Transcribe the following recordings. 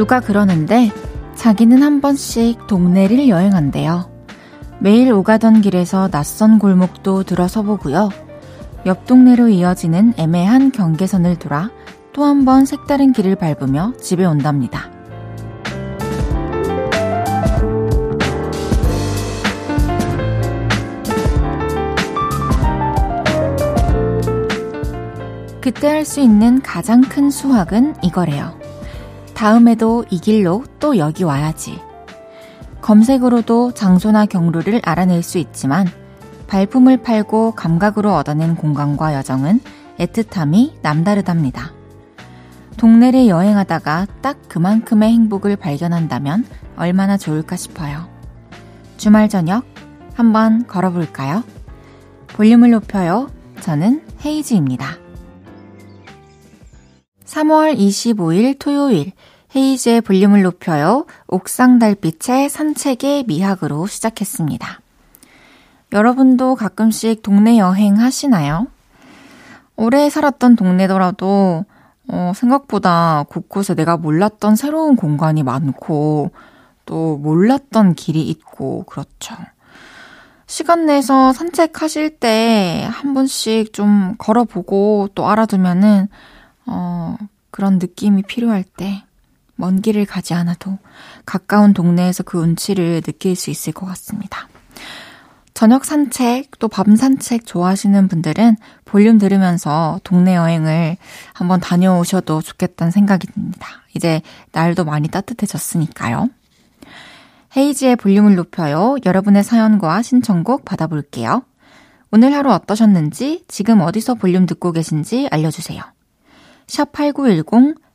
누가 그러는데 자기는 한 번씩 동네를 여행한대요. 매일 오가던 길에서 낯선 골목도 들어서 보고요. 옆 동네로 이어지는 애매한 경계선을 돌아 또 한 번 색다른 길을 밟으며 집에 온답니다. 그때 할 수 있는 가장 큰 수확은 이거래요. 다음에도 이 길로 또 여기 와야지. 검색으로도 장소나 경로를 알아낼 수 있지만 발품을 팔고 감각으로 얻어낸 공간과 여정은 애틋함이 남다르답니다. 동네를 여행하다가 딱 그만큼의 행복을 발견한다면 얼마나 좋을까 싶어요. 주말 저녁 한번 걸어볼까요? 볼륨을 높여요. 저는 헤이즈입니다. 3월 25일 토요일 헤이즈의 볼륨을 높여요. 옥상 달빛의 산책의 미학으로 시작했습니다. 여러분도 가끔씩 동네 여행 하시나요? 오래 살았던 동네더라도 어, 생각보다 곳곳에 내가 몰랐던 새로운 공간이 많고 또 몰랐던 길이 있고 그렇죠. 시간 내서 산책하실 때 한 번씩 좀 걸어보고 또 알아두면은 어, 그런 느낌이 필요할 때 먼 길을 가지 않아도 가까운 동네에서 그 운치를 느낄 수 있을 것 같습니다. 저녁 산책, 또 밤 산책 좋아하시는 분들은 볼륨 들으면서 동네 여행을 한번 다녀오셔도 좋겠다는 생각이 듭니다. 이제 날도 많이 따뜻해졌으니까요. 헤이지의 볼륨을 높여요. 여러분의 사연과 신청곡 받아볼게요. 오늘 하루 어떠셨는지, 지금 어디서 볼륨 듣고 계신지 알려주세요. 샵 8910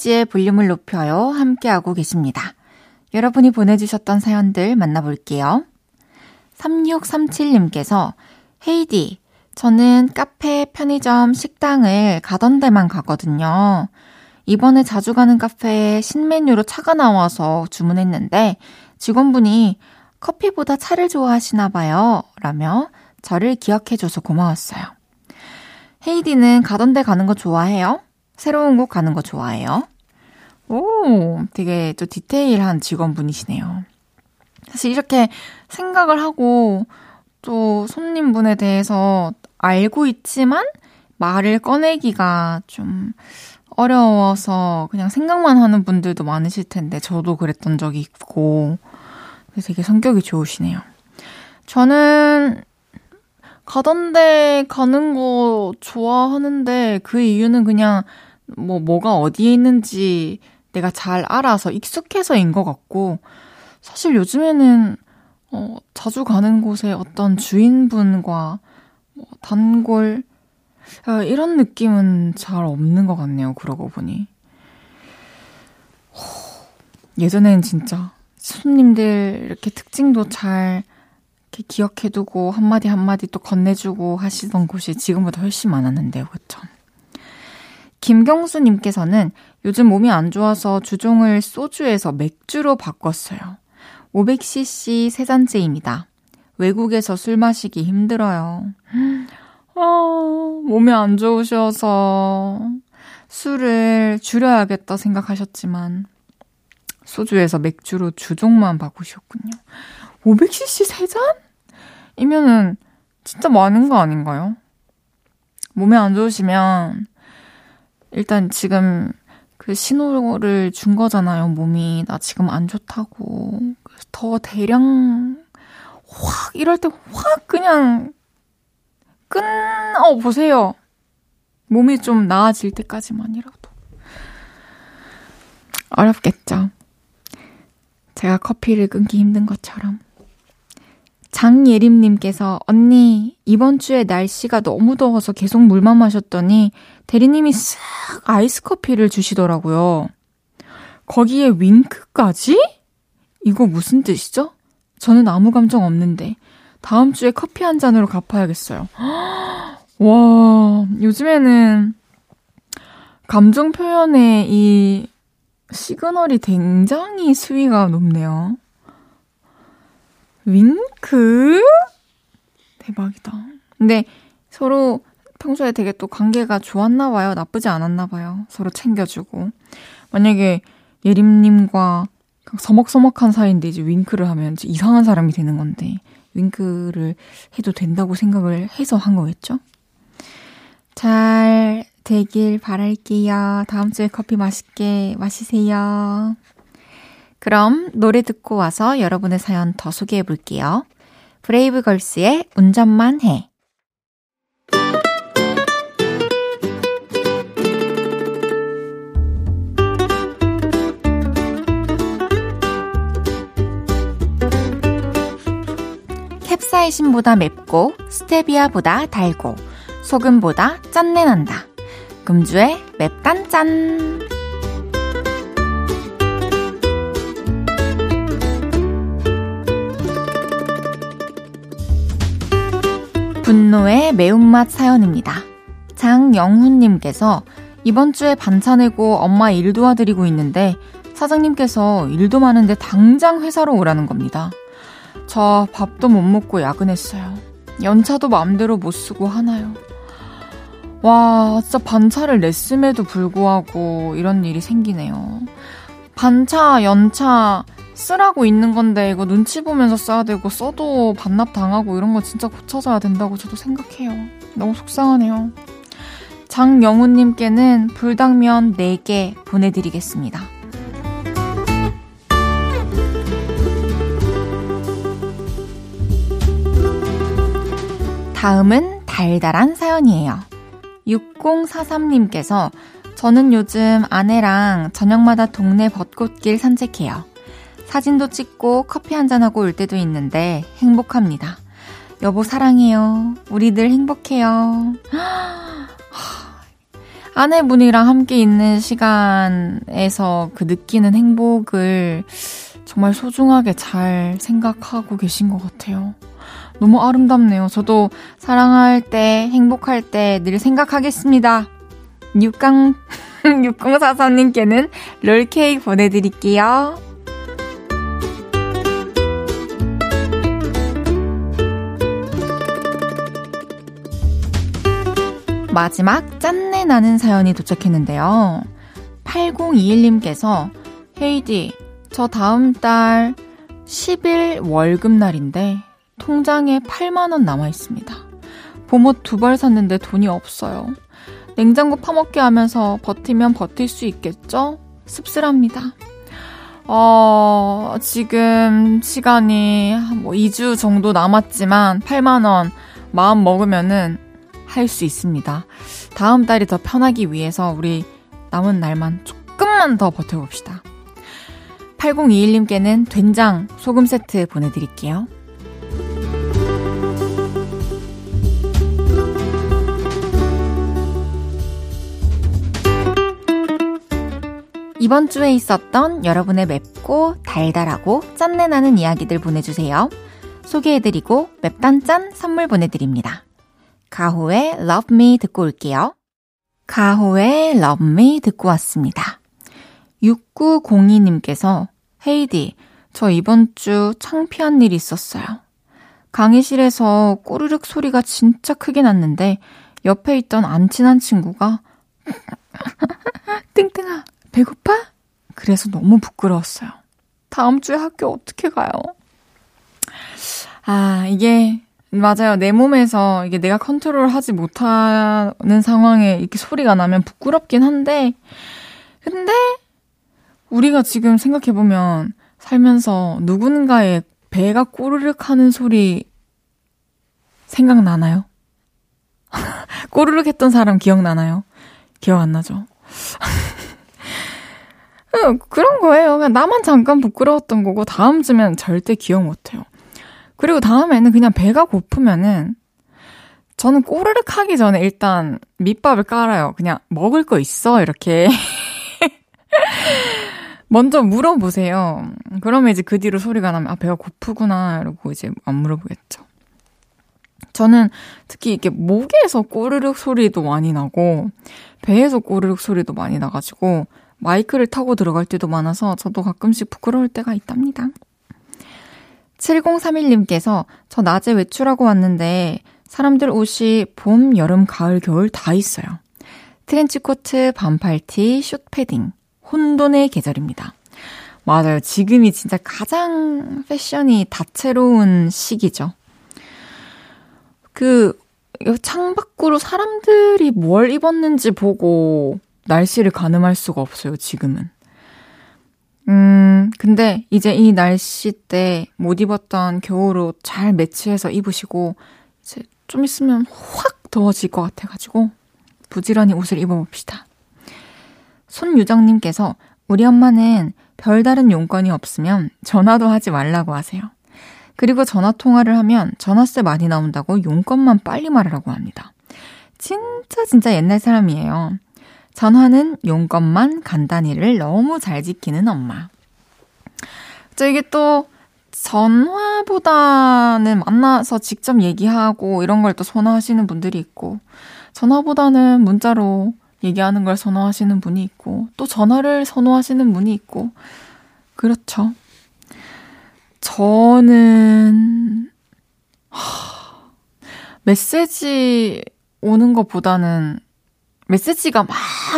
헤이지의 볼륨을 높여요. 함께하고 계십니다. 여러분이 보내주셨던 사연들 만나볼게요. 3637님께서 헤이디, 저는 카페, 편의점, 식당을 가던 데만 가거든요. 이번에 자주 가는 카페에 신메뉴로 차가 나와서 주문했는데 직원분이 커피보다 차를 좋아하시나 봐요. 라며 저를 기억해줘서 고마웠어요. 헤이디는 가던 데 가는 거 좋아해요? 새로운 곳 가는 거 좋아해요? 오, 되게 또 디테일한 직원분이시네요. 사실 이렇게 생각을 하고 또 손님분에 대해서 알고 있지만 말을 꺼내기가 좀 어려워서 그냥 생각만 하는 분들도 많으실 텐데 저도 그랬던 적이 있고 되게 성격이 좋으시네요. 저는 가던데 가는 거 좋아하는데 그 이유는 그냥 뭐 뭐가 어디에 있는지 내가 잘 알아서 익숙해서인 것 같고 사실 요즘에는 어, 자주 가는 곳에 어떤 주인분과 뭐 단골 어, 이런 느낌은 잘 없는 것 같네요. 그러고 보니 예전엔 진짜 손님들 이렇게 특징도 잘 이렇게 기억해두고 한마디 한마디 또 건네주고 하시던 곳이 지금보다 훨씬 많았는데요. 그쵸? 김경수님께서는 요즘 몸이 안 좋아서 주종을 소주에서 맥주로 바꿨어요. 500cc 세 잔째입니다. 외국에서 술 마시기 힘들어요. 아, 몸이 안 좋으셔서 술을 줄여야겠다 생각하셨지만 소주에서 맥주로 주종만 바꾸셨군요. 500cc 세 잔? 이면은 진짜 많은 거 아닌가요? 몸에 안 좋으시면 일단 지금 그 신호를 준 거잖아요. 몸이 나 지금 안 좋다고. 그래서 더 대량 확 이럴 때 확 그냥 끊어 보세요. 몸이 좀 나아질 때까지만이라도. 어렵겠죠. 제가 커피를 끊기 힘든 것처럼. 장예림님께서 언니 이번 주에 날씨가 너무 더워서 계속 물만 마셨더니 대리님이 쓱 아이스 커피를 주시더라고요. 거기에 윙크까지? 이거 무슨 뜻이죠? 저는 아무 감정 없는데 다음 주에 커피 한 잔으로 갚아야겠어요. 와, 요즘에는 감정 표현의 이 시그널이 굉장히 수위가 높네요. 윙 크? 대박이다. 근데 서로 평소에 되게 또 관계가 좋았나 봐요. 나쁘지 않았나 봐요. 서로 챙겨주고. 만약에 예림님과 서먹서먹한 사이인데 이제 윙크를 하면 이상한 사람이 되는 건데 윙크를 해도 된다고 생각을 해서 한 거겠죠? 잘 되길 바랄게요. 다음 주에 커피 맛있게 마시세요. 그럼 노래 듣고 와서 여러분의 사연 더 소개해 볼게요. 브레이브걸스의 운전만 해. 캡사이신보다 맵고 스테비아보다 달고 소금보다 짠내 난다. 금주의 맵단짠. 분노의 매운맛 사연입니다. 장영훈님께서 이번 주에 반차 내고 엄마 일 도와드리고 있는데 사장님께서 일도 많은데 당장 회사로 오라는 겁니다. 저 밥도 못 먹고 야근했어요. 연차도 마음대로 못 쓰고 하나요. 와, 진짜 반차를 냈음에도 불구하고 이런 일이 생기네요. 반차, 연차 쓰라고 있는 건데 이거 눈치 보면서 써야 되고 써도 반납 당하고 이런 거 진짜 고쳐져야 된다고 저도 생각해요. 너무 속상하네요. 장영훈님께는 불당면 4개 보내드리겠습니다. 다음은 달달한 사연이에요. 6043님께서 저는 요즘 아내랑 저녁마다 동네 벚꽃길 산책해요. 사진도 찍고 커피 한잔하고 올 때도 있는데 행복합니다. 여보 사랑해요. 우리 늘 행복해요. 아내분이랑 함께 있는 시간에서 그 느끼는 행복을 정말 소중하게 잘 생각하고 계신 것 같아요. 너무 아름답네요. 저도 사랑할 때, 행복할 때 늘 생각하겠습니다. 6강, 6044님께는 롤케이크 보내드릴게요. 마지막 짠내 나는 사연이 도착했는데요. 8021님께서 헤이디, 저 다음 달 10일 월급날인데 통장에 8만원 남아 있습니다. 봄옷 두 벌 샀는데 돈이 없어요. 냉장고 파먹게 하면서 버티면 버틸 수 있겠죠? 씁쓸합니다. 어, 지금 시간이 뭐 2주 정도 남았지만 8만원 마음 먹으면은 할 수 있습니다. 다음 달이 더 편하기 위해서 우리 남은 날만 조금만 더 버텨봅시다. 8021님께는 된장 소금 세트 보내드릴게요. 이번 주에 있었던 여러분의 맵고 달달하고 짠내 나는 이야기들 보내주세요. 소개해드리고 맵단짠 선물 보내드립니다. 가호의 Love Me 듣고 올게요. 가호의 Love Me 듣고 왔습니다. 6902님께서 헤이디, 저 이번 주 창피한 일이 있었어요. 강의실에서 꼬르륵 소리가 진짜 크게 났는데 옆에 있던 안 친한 친구가 띵띵아 배고파? 그래서 너무 부끄러웠어요. 다음 주에 학교 어떻게 가요? 아, 이게, 맞아요. 내 몸에서 이게 내가 컨트롤 하지 못하는 상황에 이렇게 소리가 나면 부끄럽긴 한데, 근데, 우리가 지금 생각해보면, 살면서 누군가의 배가 꼬르륵 하는 소리 생각나나요? 꼬르륵 했던 사람 기억나나요? 기억 안 나죠? 그런 거예요. 그냥 나만 잠깐 부끄러웠던 거고, 다음 주면 절대 기억 못해요. 그리고 다음에는 그냥 배가 고프면은, 저는 꼬르륵 하기 전에 일단 밑밥을 깔아요. 그냥 먹을 거 있어? 이렇게. 먼저 물어보세요. 그러면 이제 그 뒤로 소리가 나면, 아, 배가 고프구나. 이러고 이제 안 물어보겠죠. 저는 특히 이렇게 목에서 꼬르륵 소리도 많이 나고, 배에서 꼬르륵 소리도 많이 나가지고, 마이크를 타고 들어갈 때도 많아서 저도 가끔씩 부끄러울 때가 있답니다. 7031님께서 저 낮에 외출하고 왔는데 사람들 옷이 봄, 여름, 가을, 겨울 다 있어요. 트렌치코트, 반팔티, 숏패딩, 혼돈의 계절입니다. 맞아요. 지금이 진짜 가장 패션이 다채로운 시기죠. 그, 창밖으로 사람들이 뭘 입었는지 보고 날씨를 가늠할 수가 없어요, 지금은. 음, 근데 이제 이 날씨 때 못 입었던 겨울옷 잘 매치해서 입으시고, 이제 좀 있으면 확 더워질 것 같아가지고, 부지런히 옷을 입어봅시다. 손유정님께서 우리 엄마는 별다른 용건이 없으면 전화도 하지 말라고 하세요. 그리고 전화 통화를 하면 전화세 많이 나온다고 용건만 빨리 말하라고 합니다. 진짜 진짜 옛날 사람이에요. 전화는 용건만 간단히를 너무 잘 지키는 엄마. 저 이게 또 전화보다는 만나서 직접 얘기하고 이런 걸 또 선호하시는 분들이 있고, 전화보다는 문자로 얘기하는 걸 선호하시는 분이 있고, 또 전화를 선호하시는 분이 있고, 그렇죠. 저는, 하, 메시지 오는 것보다는 메시지가 막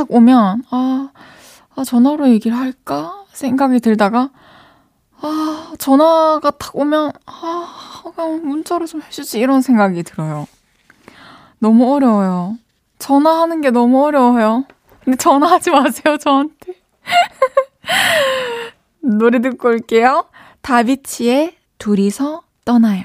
오면, 아, 아, 전화로 얘기를 할까? 생각이 들다가, 아, 전화가 탁 오면, 아, 그냥 문자로 좀 해주지. 이런 생각이 들어요. 너무 어려워요. 전화하는 게 너무 어려워요. 근데 전화하지 마세요, 저한테. 노래 듣고 올게요. 다비치의 둘이서 떠나요.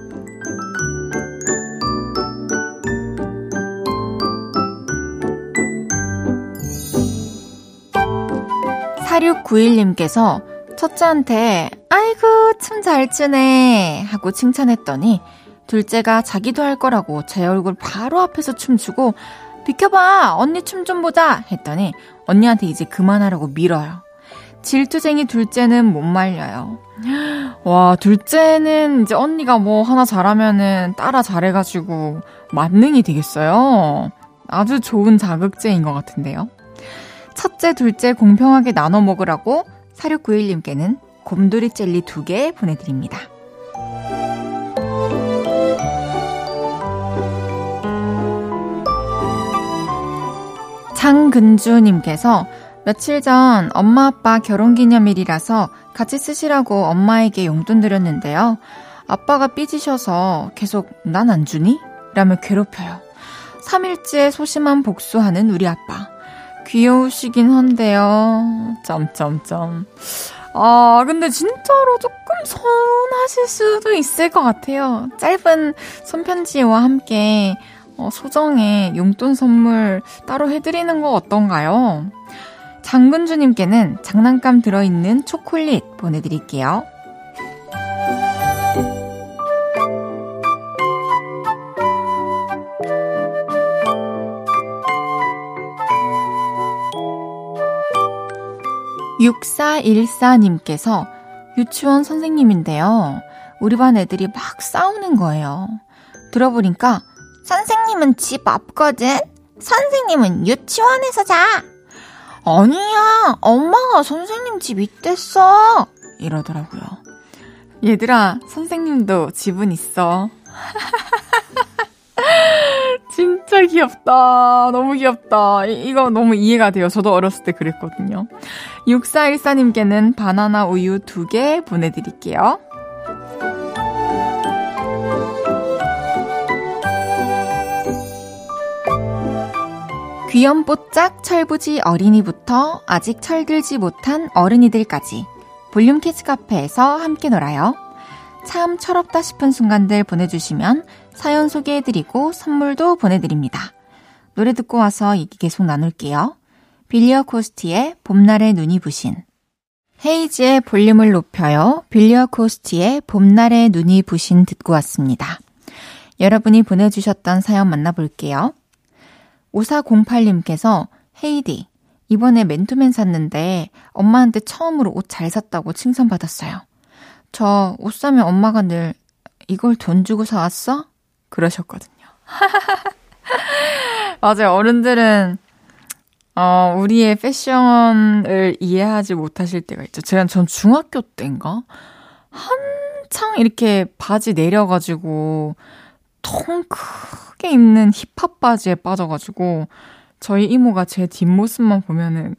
4691님께서 첫째한테 아이고 춤 잘 추네 하고 칭찬했더니 둘째가 자기도 할 거라고 제 얼굴 바로 앞에서 춤추고 비켜봐 언니 춤 좀 보자 했더니 언니한테 이제 그만하라고 밀어요. 질투쟁이 둘째는 못 말려요. 와, 둘째는 이제 언니가 뭐 하나 잘하면은 따라 잘해가지고 만능이 되겠어요. 아주 좋은 자극제인 것 같은데요. 첫째, 둘째 공평하게 나눠 먹으라고 4691님께는 곰돌이 젤리 2개 보내드립니다. 장근주님께서 며칠 전 엄마 아빠 결혼기념일이라서 같이 쓰시라고 엄마에게 용돈 드렸는데요. 아빠가 삐지셔서 계속 난 안 주니? 라며 괴롭혀요. 3일째 소심한 복수하는 우리 아빠. 귀여우시긴 한데요. 점점점. 아, 근데 진짜로 조금 서운하실 수도 있을 것 같아요. 짧은 손편지와 함께 어, 소정의 용돈 선물 따로 해드리는 거 어떤가요? 장근주님께는 장난감 들어있는 초콜릿 보내드릴게요. 6414님께서 유치원 선생님인데요. 우리 반 애들이 막 싸우는 거예요. 들어보니까 선생님은 집 앞거든? 선생님은 유치원에서 자! 아니야, 엄마가 선생님 집 있댔어! 이러더라고요. 얘들아, 선생님도 집은 있어. 진짜 귀엽다. 너무 귀엽다. 이 거 너무 이해가 돼요. 저도 어렸을 때 그랬거든요. 6414님께는 바나나 우유 두개 보내드릴게요. 귀염뽀짝 철부지 어린이부터 아직 철들지 못한 어른이들까지 볼륨 키즈 카페에서 함께 놀아요. 참 철없다 싶은 순간들 보내주시면 사연 소개해드리고 선물도 보내드립니다. 노래 듣고 와서 얘기 계속 나눌게요. 빌리어 코스티의 봄날의 눈이 부신 헤이즈의 볼륨을 높여요. 빌리어 코스티의 봄날의 눈이 부신 듣고 왔습니다. 여러분이 보내주셨던 사연 만나볼게요. 5408님께서 헤이디, 이번에 맨투맨 샀는데 엄마한테 처음으로 옷 잘 샀다고 칭찬받았어요. 저 옷 사면 엄마가 늘 이걸 돈 주고 사왔어? 그러셨거든요. 맞아요. 어른들은 어, 우리의 패션을 이해하지 못하실 때가 있죠. 제가 전 중학교 때인가? 한창 이렇게 바지 내려가지고 통 크게 입는 힙합 바지에 빠져가지고 저희 이모가 제 뒷모습만 보면은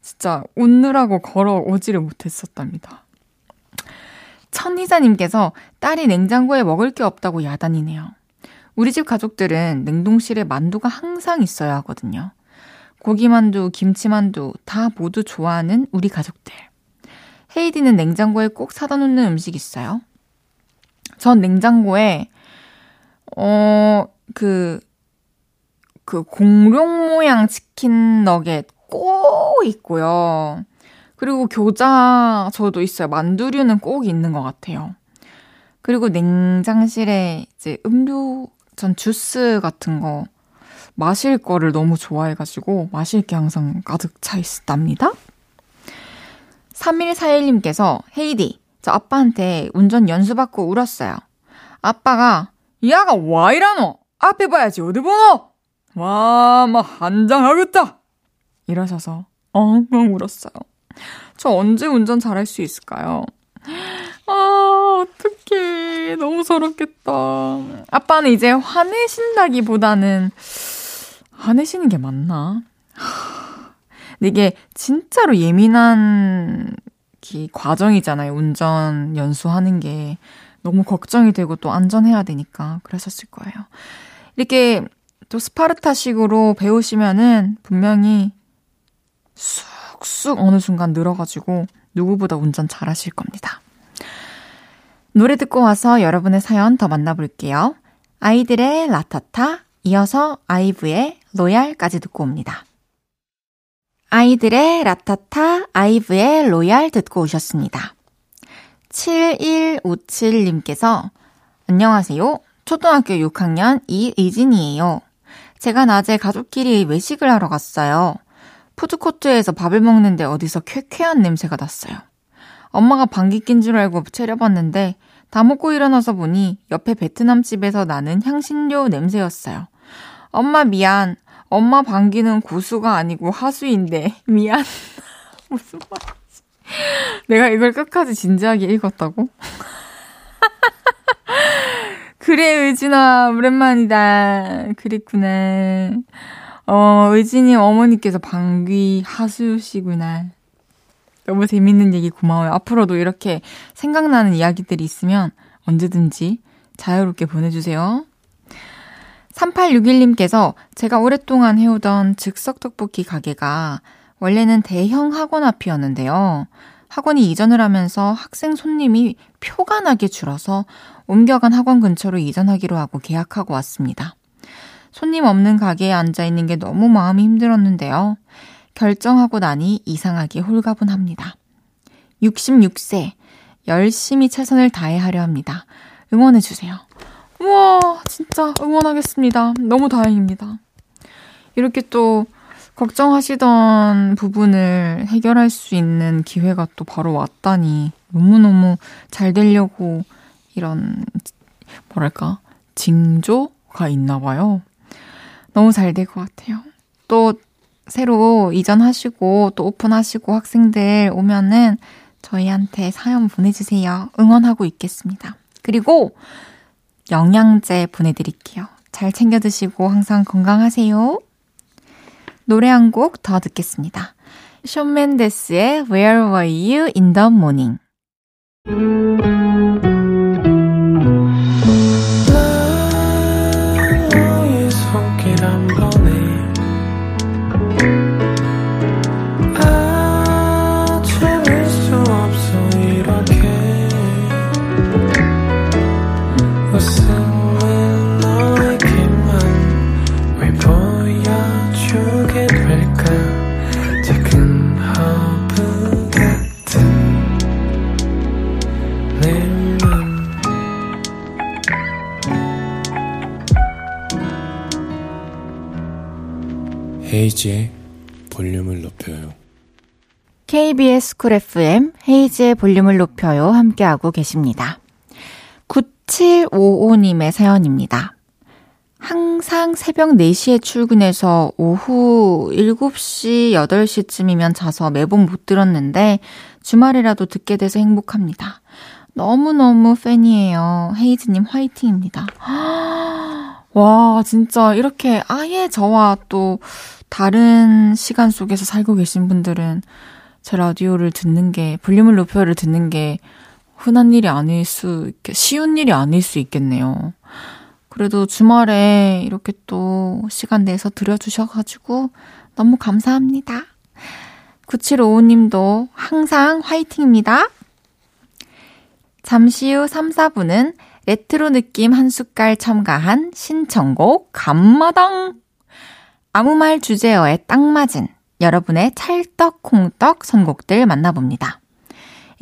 진짜 웃느라고 걸어오지를 못했었답니다. 천희자님께서 딸이 냉장고에 먹을 게 없다고 야단이네요. 우리 집 가족들은 냉동실에 만두가 항상 있어야 하거든요. 고기만두, 김치만두 다 모두 좋아하는 우리 가족들. 헤이디는 냉장고에 꼭 사다 놓는 음식 있어요? 전 냉장고에 어, 그, 그 공룡 모양 치킨 너겟 꼭 있고요. 그리고 교자 저도 있어요. 만두류는 꼭 있는 것 같아요. 그리고 냉장실에 이제 음료, 전 주스 같은 거 마실 거를 너무 좋아해가지고 마실 게 항상 가득 차 있답니다. 3141님께서 헤이디, 저 아빠한테 운전 연수받고 울었어요. 아빠가 야가 와 이라노? 앞에 봐야지 어디 보노? 와, 막 한장하겠다. 이러셔서 엉엉 울었어요. 저 언제 운전 잘할 수 있을까요? 아, 어떡해. 너무 서럽겠다. 아빠는 이제 화내신다기 보다는 화내시는 게 맞나? 근데 이게 진짜로 예민한 기, 과정이잖아요. 운전 연수하는 게. 너무 걱정이 되고 또 안전해야 되니까 그러셨을 거예요. 이렇게 또 스파르타식으로 배우시면은 분명히 쑥쑥 어느 순간 늘어가지고 누구보다 운전 잘 하실 겁니다. 노래 듣고 와서 여러분의 사연 더 만나볼게요. 아이들의 라타타, 이어서 아이브의 로얄까지 듣고 옵니다. 아이들의 라타타, 아이브의 로얄 듣고 오셨습니다. 7157님께서 안녕하세요. 초등학교 6학년 이의진이에요. 제가 낮에 가족끼리 외식을 하러 갔어요. 푸드코트에서 밥을 먹는데 어디서 쾌쾌한 냄새가 났어요. 엄마가 방귀 낀 줄 알고 차려봤는데 다 먹고 일어나서 보니 옆에 베트남 집에서 나는 향신료 냄새였어요. 엄마 미안. 엄마 방귀는 고수가 아니고 하수인데 미안. 무슨 말? 내가 이걸 끝까지 진지하게 읽었다고? 그래, 의진아, 오랜만이다. 그랬구나. 어, 의진이 어머니께서 방귀 하수시구나. 너무 재밌는 얘기 고마워요. 앞으로도 이렇게 생각나는 이야기들이 있으면 언제든지 자유롭게 보내주세요. 3861님께서 제가 오랫동안 해오던 즉석 떡볶이 가게가 원래는 대형 학원 앞이었는데요. 학원이 이전을 하면서 학생 손님이 표가 나게 줄어서 옮겨간 학원 근처로 이전하기로 하고 계약하고 왔습니다. 손님 없는 가게에 앉아 있는 게 너무 마음이 힘들었는데요. 결정하고 나니 이상하게 홀가분합니다. 66세. 열심히 최선을 다해 하려 합니다. 응원해주세요. 우와, 진짜 응원하겠습니다. 너무 다행입니다. 이렇게 또 걱정하시던 부분을 해결할 수 있는 기회가 또 바로 왔다니 너무너무 잘 되려고 이런 뭐랄까 징조가 있나 봐요. 너무 잘 될 것 같아요. 또 새로 이전하시고 또 오픈하시고 학생들 오면은 저희한테 사연 보내주세요. 응원하고 있겠습니다. 그리고 영양제 보내드릴게요. 잘 챙겨 드시고 항상 건강하세요. 노래 한 곡 더 듣겠습니다. 션 맨데스의 Where Were You in the Morning 헤이지의 볼륨을 높여요. KBS 쿨 FM 헤이지의 볼륨을 높여요 함께하고 계십니다. 9755님의 사연입니다. 항상 새벽 4시에 출근해서 오후 7시, 8시쯤이면 자서 매번 못 들었는데 주말이라도 듣게 돼서 행복합니다. 너무너무 팬이에요. 헤이즈님 화이팅입니다. 와, 진짜 이렇게 아예 저와 또 다른 시간 속에서 살고 계신 분들은 제 라디오를 듣는 게, 볼륨을 높여를 듣는 게 흔한 일이 아닐 수, 쉬운 일이 아닐 수 있겠네요. 그래도 주말에 이렇게 또 시간 내서 들려주셔가지고 너무 감사합니다. 9755님도 항상 화이팅입니다. 잠시 후 3, 4분은 레트로 느낌 한 숟갈 첨가한 신청곡 감마당 아무 말 주제어에 딱 맞은 여러분의 찰떡콩떡 선곡들 만나봅니다.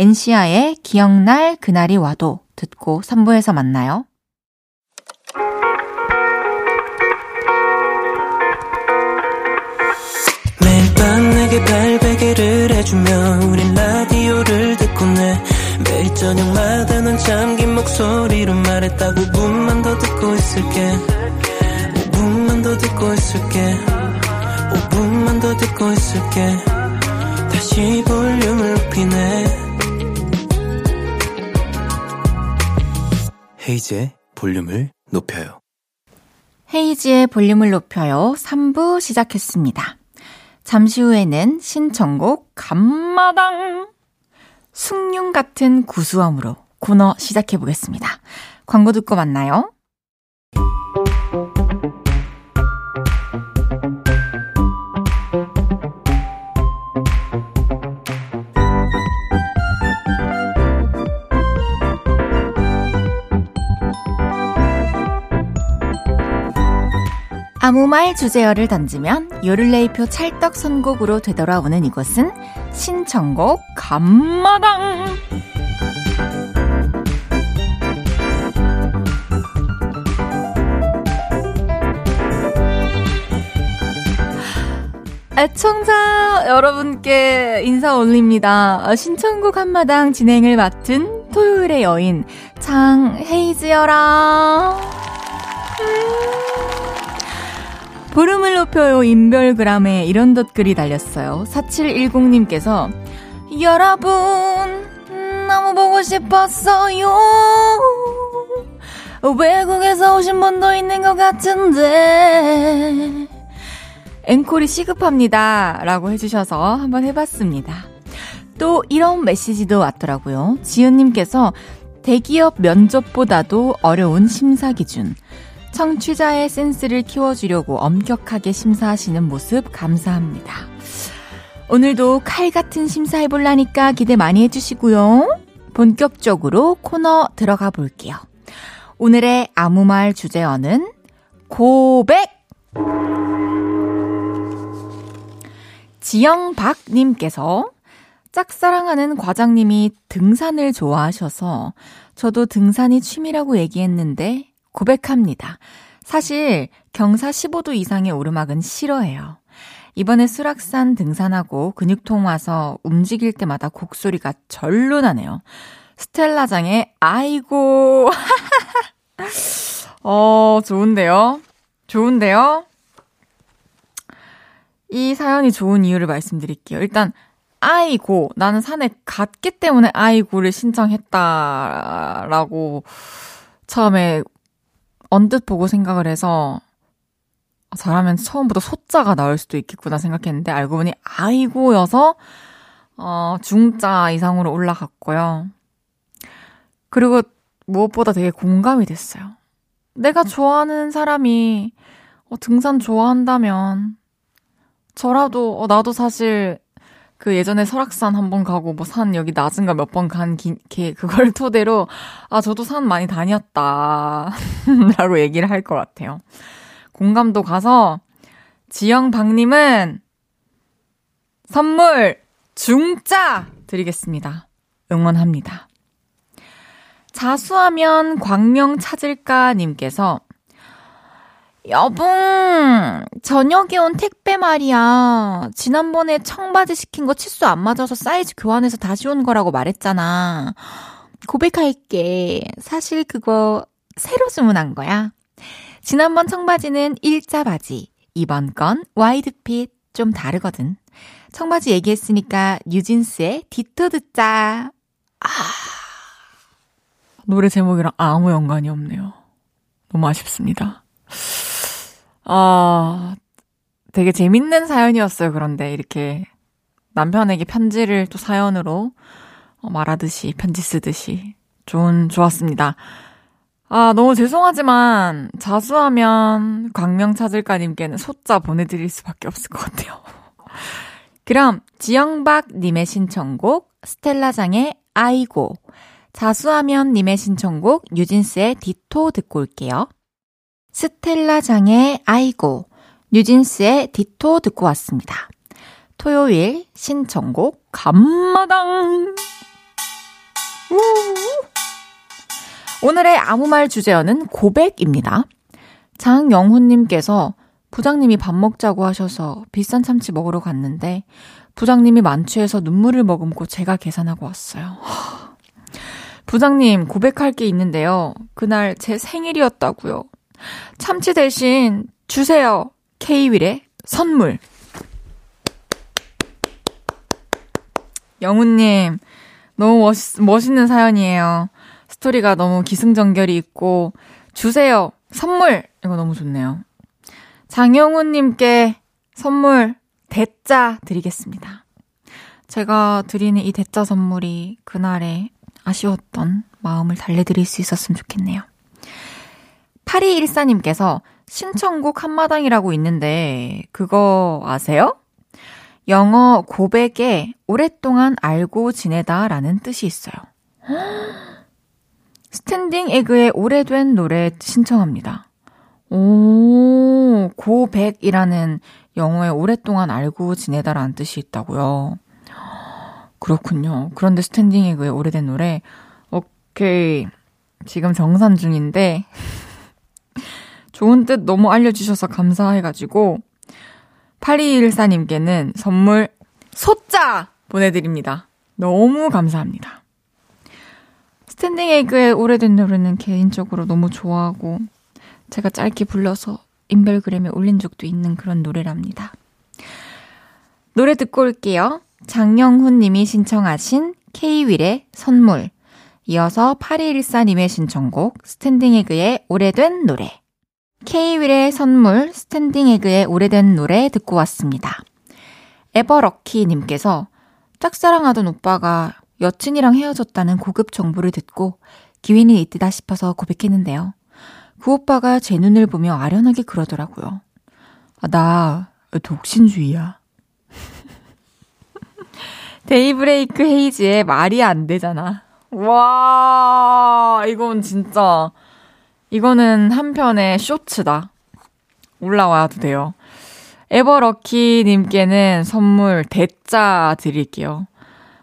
엔시아의 기억날 그날이 와도 듣고 3부에서 만나요. 매일 밤 내게 발베개를 해주며 우린 라디오를 듣고 내 매일 저녁마다 넌 잠긴 목소리로 말했다 5분만 더 듣고 있을게 5분만 더 듣고 있을게. 5분만 더 듣고 있을게. 다시 볼륨을 높이네. 헤이즈의 볼륨을 높여요. 헤이즈의 볼륨을 높여요. 3부 시작했습니다. 잠시 후에는 신청곡 감마당! 숭늉 같은 구수함으로 코너 시작해 보겠습니다. 광고 듣고 만나요. 아무 말 주제어를 던지면 요를레이표 찰떡 선곡으로 되돌아오는 이곳은 신청곡 감마당. 애청자 여러분께 인사 올립니다. 신청곡 한마당 진행을 맡은 토요일의 여인 장헤이즈여라. 음. 보름을 높여요 인별그램에 이런 덧글이 달렸어요. 4710님께서 여러분 너무 보고 싶었어요. 외국에서 오신 분도 있는 것 같은데 앵콜이 시급합니다. 라고 해주셔서 한번 해봤습니다. 또 이런 메시지도 왔더라고요. 지은님께서 대기업 면접보다도 어려운 심사 기준. 청취자의 센스를 키워주려고 엄격하게 심사하시는 모습 감사합니다. 오늘도 칼 같은 심사 해볼라니까 기대 많이 해주시고요. 본격적으로 코너 들어가 볼게요. 오늘의 아무 말 주제어는 고백! 지영박님께서 짝사랑하는 과장님이 등산을 좋아하셔서 저도 등산이 취미라고 얘기했는데 고백합니다. 사실 경사 15도 이상의 오르막은 싫어해요. 이번에 수락산 등산하고 근육통 와서 움직일 때마다 곡소리가 절로 나네요. 스텔라장의 아이고. 어, 좋은데요? 좋은데요? 이 사연이 좋은 이유를 말씀드릴게요. 일단, 아이고, 나는 산에 갔기 때문에 아이고를 신청했다라고 처음에 언뜻 보고 생각을 해서 잘하면 처음부터 소자가 나올 수도 있겠구나 생각했는데 알고 보니 아이고여서 어, 중자 이상으로 올라갔고요. 그리고 무엇보다 되게 공감이 됐어요. 내가 좋아하는 사람이 어, 등산 좋아한다면 저라도 어, 나도 사실 그 예전에 설악산 한 번 가고 뭐 산 여기 낮은 거몇번 간 게 그걸 토대로 아 저도 산 많이 다녔다 라고 얘기를 할 것 같아요. 공감도 가서 지영박님은 선물 중짜 드리겠습니다. 응원합니다. 자수하면 광명 찾을까 님께서 여봉, 저녁에 온 택배 말이야. 지난번에 청바지 시킨 거 치수 안 맞아서 사이즈 교환해서 다시 온 거라고 말했잖아. 고백할게. 사실 그거 새로 주문한 거야. 지난번 청바지는 일자 바지. 이번 건 wide fit. 좀 다르거든. 청바지 얘기했으니까 뉴진스의 Ditto 듣자. 아. 노래 제목이랑 아무 연관이 없네요. 너무 아쉽습니다. 아, 되게 재밌는 사연이었어요. 그런데 이렇게 남편에게 편지를 또 사연으로 어, 말하듯이 편지 쓰듯이 좋은 좋았습니다. 아, 너무 죄송하지만 자수하면 광명 찾을까 님께는 소자 보내 드릴 수밖에 없을 것 같아요. 그럼 지영박 님의 신청곡 스텔라장의 아이고 자수하면 님의 신청곡 뉴진스의 디토 듣고 올게요. 스텔라장의 아이고, 뉴진스의 디토 듣고 왔습니다. 토요일 신청곡 감마당. 오늘의 아무 말 주제어는 고백입니다. 장영훈님께서 부장님이 밥 먹자고 하셔서 비싼 참치 먹으러 갔는데 부장님이 만취해서 눈물을 머금고 제가 계산하고 왔어요. 부장님 고백할 게 있는데요. 그날 제 생일이었다고요. 참치 대신 주세요. K-윌의 선물. 영훈님, 너무 멋있, 멋있는 사연이에요. 스토리가 너무 기승전결이 있고, 주세요. 선물! 이거 너무 좋네요. 장영훈님께 선물 대짜 드리겠습니다. 제가 드리는 이 대짜 선물이 그날의 아쉬웠던 마음을 달래드릴 수 있었으면 좋겠네요. 8214님께서 신청곡 한마당이라고 있는데 그거 아세요? 영어 고백에 오랫동안 알고 지내다 라는 뜻이 있어요. 스탠딩 에그의 오래된 노래 신청합니다. 오, 고백이라는 영어에 오랫동안 알고 지내다라는 뜻이 있다고요. 그렇군요. 그런데 스탠딩 에그의 오래된 노래, 오케이. 지금 정산 중인데, 좋은 뜻 너무 알려주셔서 감사해가지고 8214님께는 선물 소자 보내드립니다. 너무 감사합니다. 스탠딩 에그의 오래된 노래는 개인적으로 너무 좋아하고 제가 짧게 불러서 인별그램에 올린 적도 있는 그런 노래랍니다. 노래 듣고 올게요. 장영훈 님이 신청하신 K-윌의 선물. 이어서 8214님의 신청곡 스탠딩 에그의 오래된 노래. K-윌의 선물, 스탠딩 에그의 오래된 노래 듣고 왔습니다. 에버럭키 님께서 짝사랑하던 오빠가 여친이랑 헤어졌다는 고급 정보를 듣고 기회는 있다 싶어서 고백했는데요. 그 오빠가 제 눈을 보며 아련하게 그러더라고요. 아, 나 독신주의야. 데이브레이크 헤이즈의 말이 안 되잖아. 와, 이건 진짜 이거는 한편의 쇼츠다. 올라와도 돼요. 에버럭키님께는 선물 대짜 드릴게요.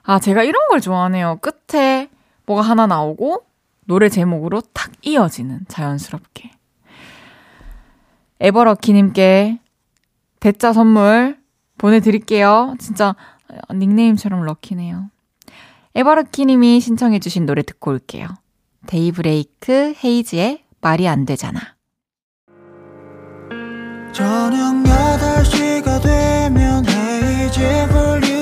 아, 제가 이런 걸 좋아하네요. 끝에 뭐가 하나 나오고 노래 제목으로 탁 이어지는 자연스럽게. 에버럭키님께 대짜 선물 보내드릴게요. 진짜 닉네임처럼 lucky네요. 에버럭키 님이 신청해주신 노래 듣고 올게요. 데이브레이크 헤이즈의 말이 안 되잖아. 저녁 8시가 되면 헤이즈 볼륨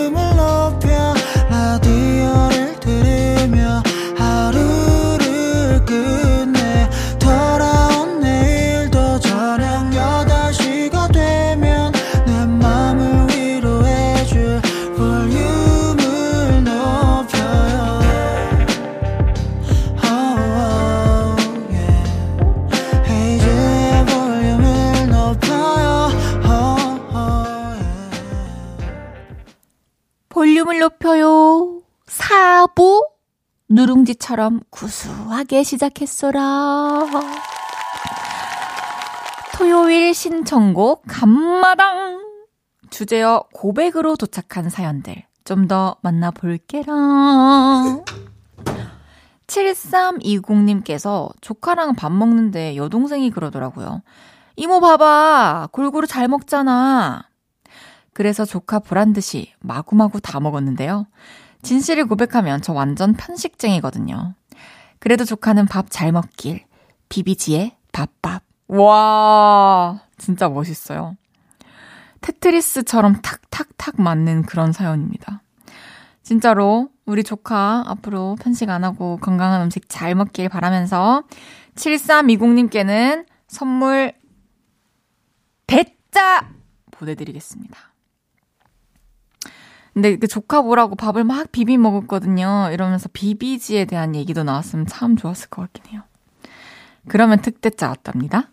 누룽지처럼 구수하게 시작했어라. 토요일 신청곡 감마당 주제어 고백으로 도착한 사연들 좀 더 만나볼게라. 7320님께서 조카랑 밥 먹는데 여동생이 그러더라고요. 이모 봐봐. 골고루 잘 먹잖아. 그래서 조카 보란 듯이 마구마구 다 먹었는데요. 진실을 고백하면 저 완전 편식쟁이거든요. 그래도 조카는 밥 잘 먹길. 비비지의 밥밥. 와, 진짜 멋있어요. 테트리스처럼 탁탁탁 맞는 그런 사연입니다. 진짜로 우리 조카 앞으로 편식 안 하고 건강한 음식 잘 먹길 바라면서 7320님께는 선물 대짜 보내드리겠습니다. 근데 그 조카 보라고 밥을 막 비비 먹었거든요. 이러면서 비비지에 대한 얘기도 나왔으면 참 좋았을 것 같긴 해요. 그러면 특대짜 왔답니다.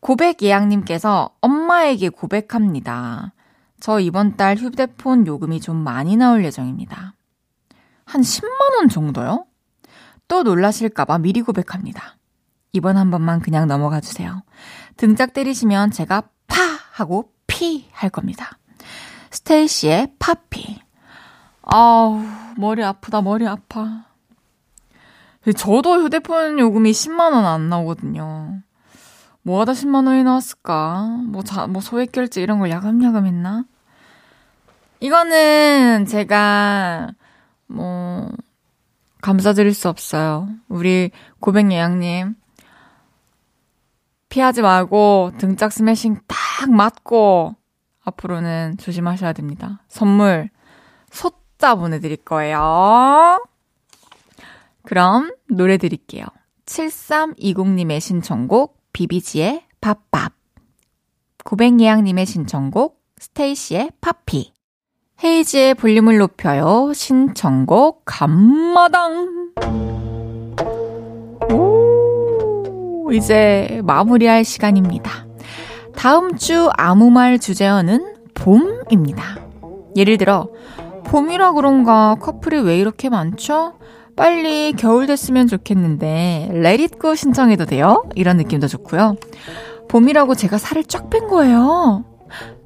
고백 예약님께서 엄마에게 고백합니다. 저 이번 달 휴대폰 요금이 좀 많이 나올 예정입니다. 한 10만원 정도요? 또 놀라실까봐 미리 고백합니다. 이번 한 번만 그냥 넘어가 주세요. 등짝 때리시면 제가 파! 하고 피! 할 겁니다. 스테이시의 파피. 아우, 머리 아프다, 머리 아파. 저도 휴대폰 요금이 10만원 안 나오거든요. 뭐 하다 10만원이 나왔을까? 뭐 자, 뭐 소액결제 이런 걸 야금야금 했나? 이거는 제가, 뭐, 감사드릴 수 없어요. 우리 고백 예양님. 피하지 말고 등짝 스매싱 딱 맞고 앞으로는 조심하셔야 됩니다. 선물 소자 보내드릴 거예요. 그럼 노래 드릴게요. 7320님의 신청곡 비비지의 밥밥 고백예양님의 신청곡 스테이시의 파피 헤이지의 볼륨을 높여요 신청곡 감마당 오 이제 마무리할 시간입니다. 다음 주 아무 말 주제어는 봄입니다. 예를 들어, 봄이라 그런가 커플이 왜 이렇게 많죠? 빨리 겨울 됐으면 좋겠는데, 레릿고 신청해도 돼요? 이런 느낌도 좋고요. 봄이라고 제가 살을 쫙 뺀 거예요.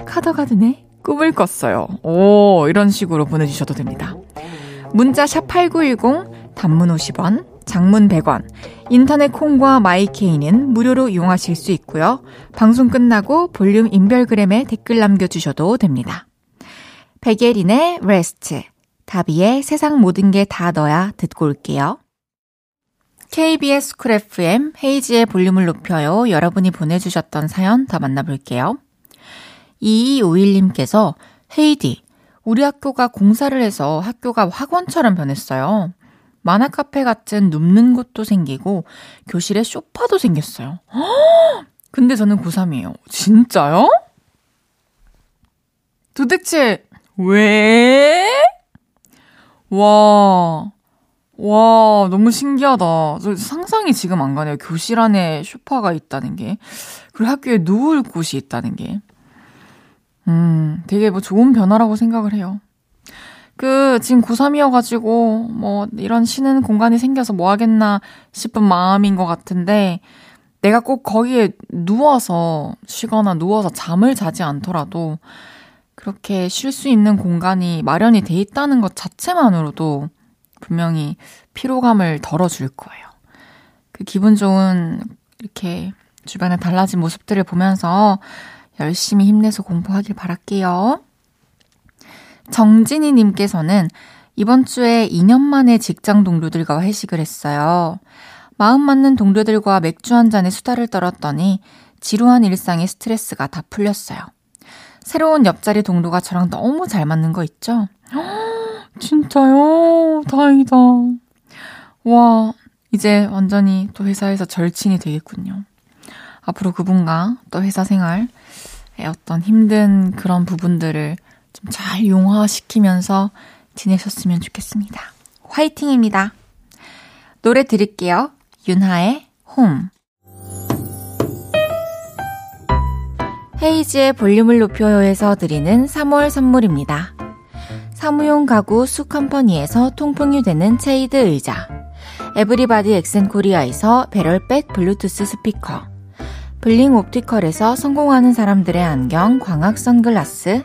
카더가든의 꿈을 꿨어요. 오, 이런 식으로 보내주셔도 됩니다. 문자 샵 8910, 단문 50원, 장문 100원, 인터넷 콩과 마이케이는 무료로 이용하실 수 있고요. 방송 끝나고 볼륨 인별그램에 댓글 남겨주셔도 됩니다. 백예린의 Rest, 다비의 세상 모든 게 다 너야 듣고 올게요. KBS 쿨 FM 헤이즈의 볼륨을 높여요. 여러분이 보내주셨던 사연 더 만나볼게요. 2251님께서 헤이디, 우리 학교가 공사를 해서 학교가 학원처럼 변했어요. 만화 카페 같은 눕는 곳도 생기고 교실에 쇼파도 생겼어요. 근데 저는 고3이에요. 진짜요? 도대체 왜? 와, 와, 너무 신기하다. 저 상상이 지금 안 가네요. 교실 안에 쇼파가 있다는 게. 그리고 학교에 누울 곳이 있다는 게. 음, 되게 뭐 좋은 변화라고 생각을 해요. 그, 지금 고3이어가지고, 뭐, 이런 쉬는 공간이 생겨서 뭐 하겠나 싶은 마음인 것 같은데, 내가 꼭 거기에 누워서 쉬거나 누워서 잠을 자지 않더라도, 그렇게 쉴 수 있는 공간이 마련이 돼 있다는 것 자체만으로도 분명히 피로감을 덜어줄 거예요. 그 기분 좋은, 이렇게 주변에 달라진 모습들을 보면서 열심히 힘내서 공부하길 바랄게요. 정진희 님께서는 이번 주에 2년 만에 직장 동료들과 회식을 했어요. 마음 맞는 동료들과 맥주 한 잔에 수다를 떨었더니 지루한 일상의 스트레스가 다 풀렸어요. 새로운 옆자리 동료가 저랑 너무 잘 맞는 거 있죠? 진짜요? 다행이다. 와, 이제 완전히 또 회사에서 절친이 되겠군요. 앞으로 그분과 또 회사 생활의 어떤 힘든 그런 부분들을 좀 잘 용화시키면서 지내셨으면 좋겠습니다. 화이팅입니다. 노래 들을게요. 윤하의 홈. 헤이지의 볼륨을 높여요에서 드리는 3월 선물입니다. 사무용 가구 수컴퍼니에서 통풍이 되는 체이드 의자. 에브리바디 엑센코리아에서 배럴백 블루투스 스피커. 블링 옵티컬에서 성공하는 사람들의 안경 광학 선글라스.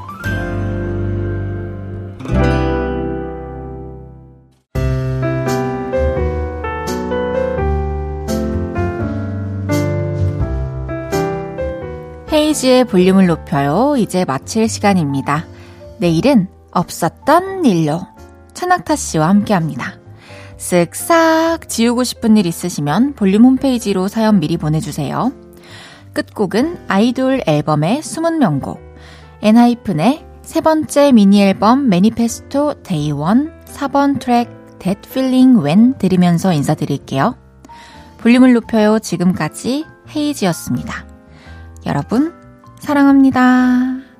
헤이즈의 볼륨을 높여요. 이제 마칠 시간입니다. 내일은 없었던 일로 천낙타 씨와 함께 합니다. 쓱싹 지우고 싶은 일 있으시면 볼륨 홈페이지로 사연 미리 보내주세요. 끝곡은 아이돌 앨범의 숨은 명곡, 엔하이픈의 세 번째 미니 앨범 Manifesto Day 1 4번 트랙 That Feeling When 들으면서 인사드릴게요. 볼륨을 높여요 지금까지 헤이지였습니다. 여러분 사랑합니다.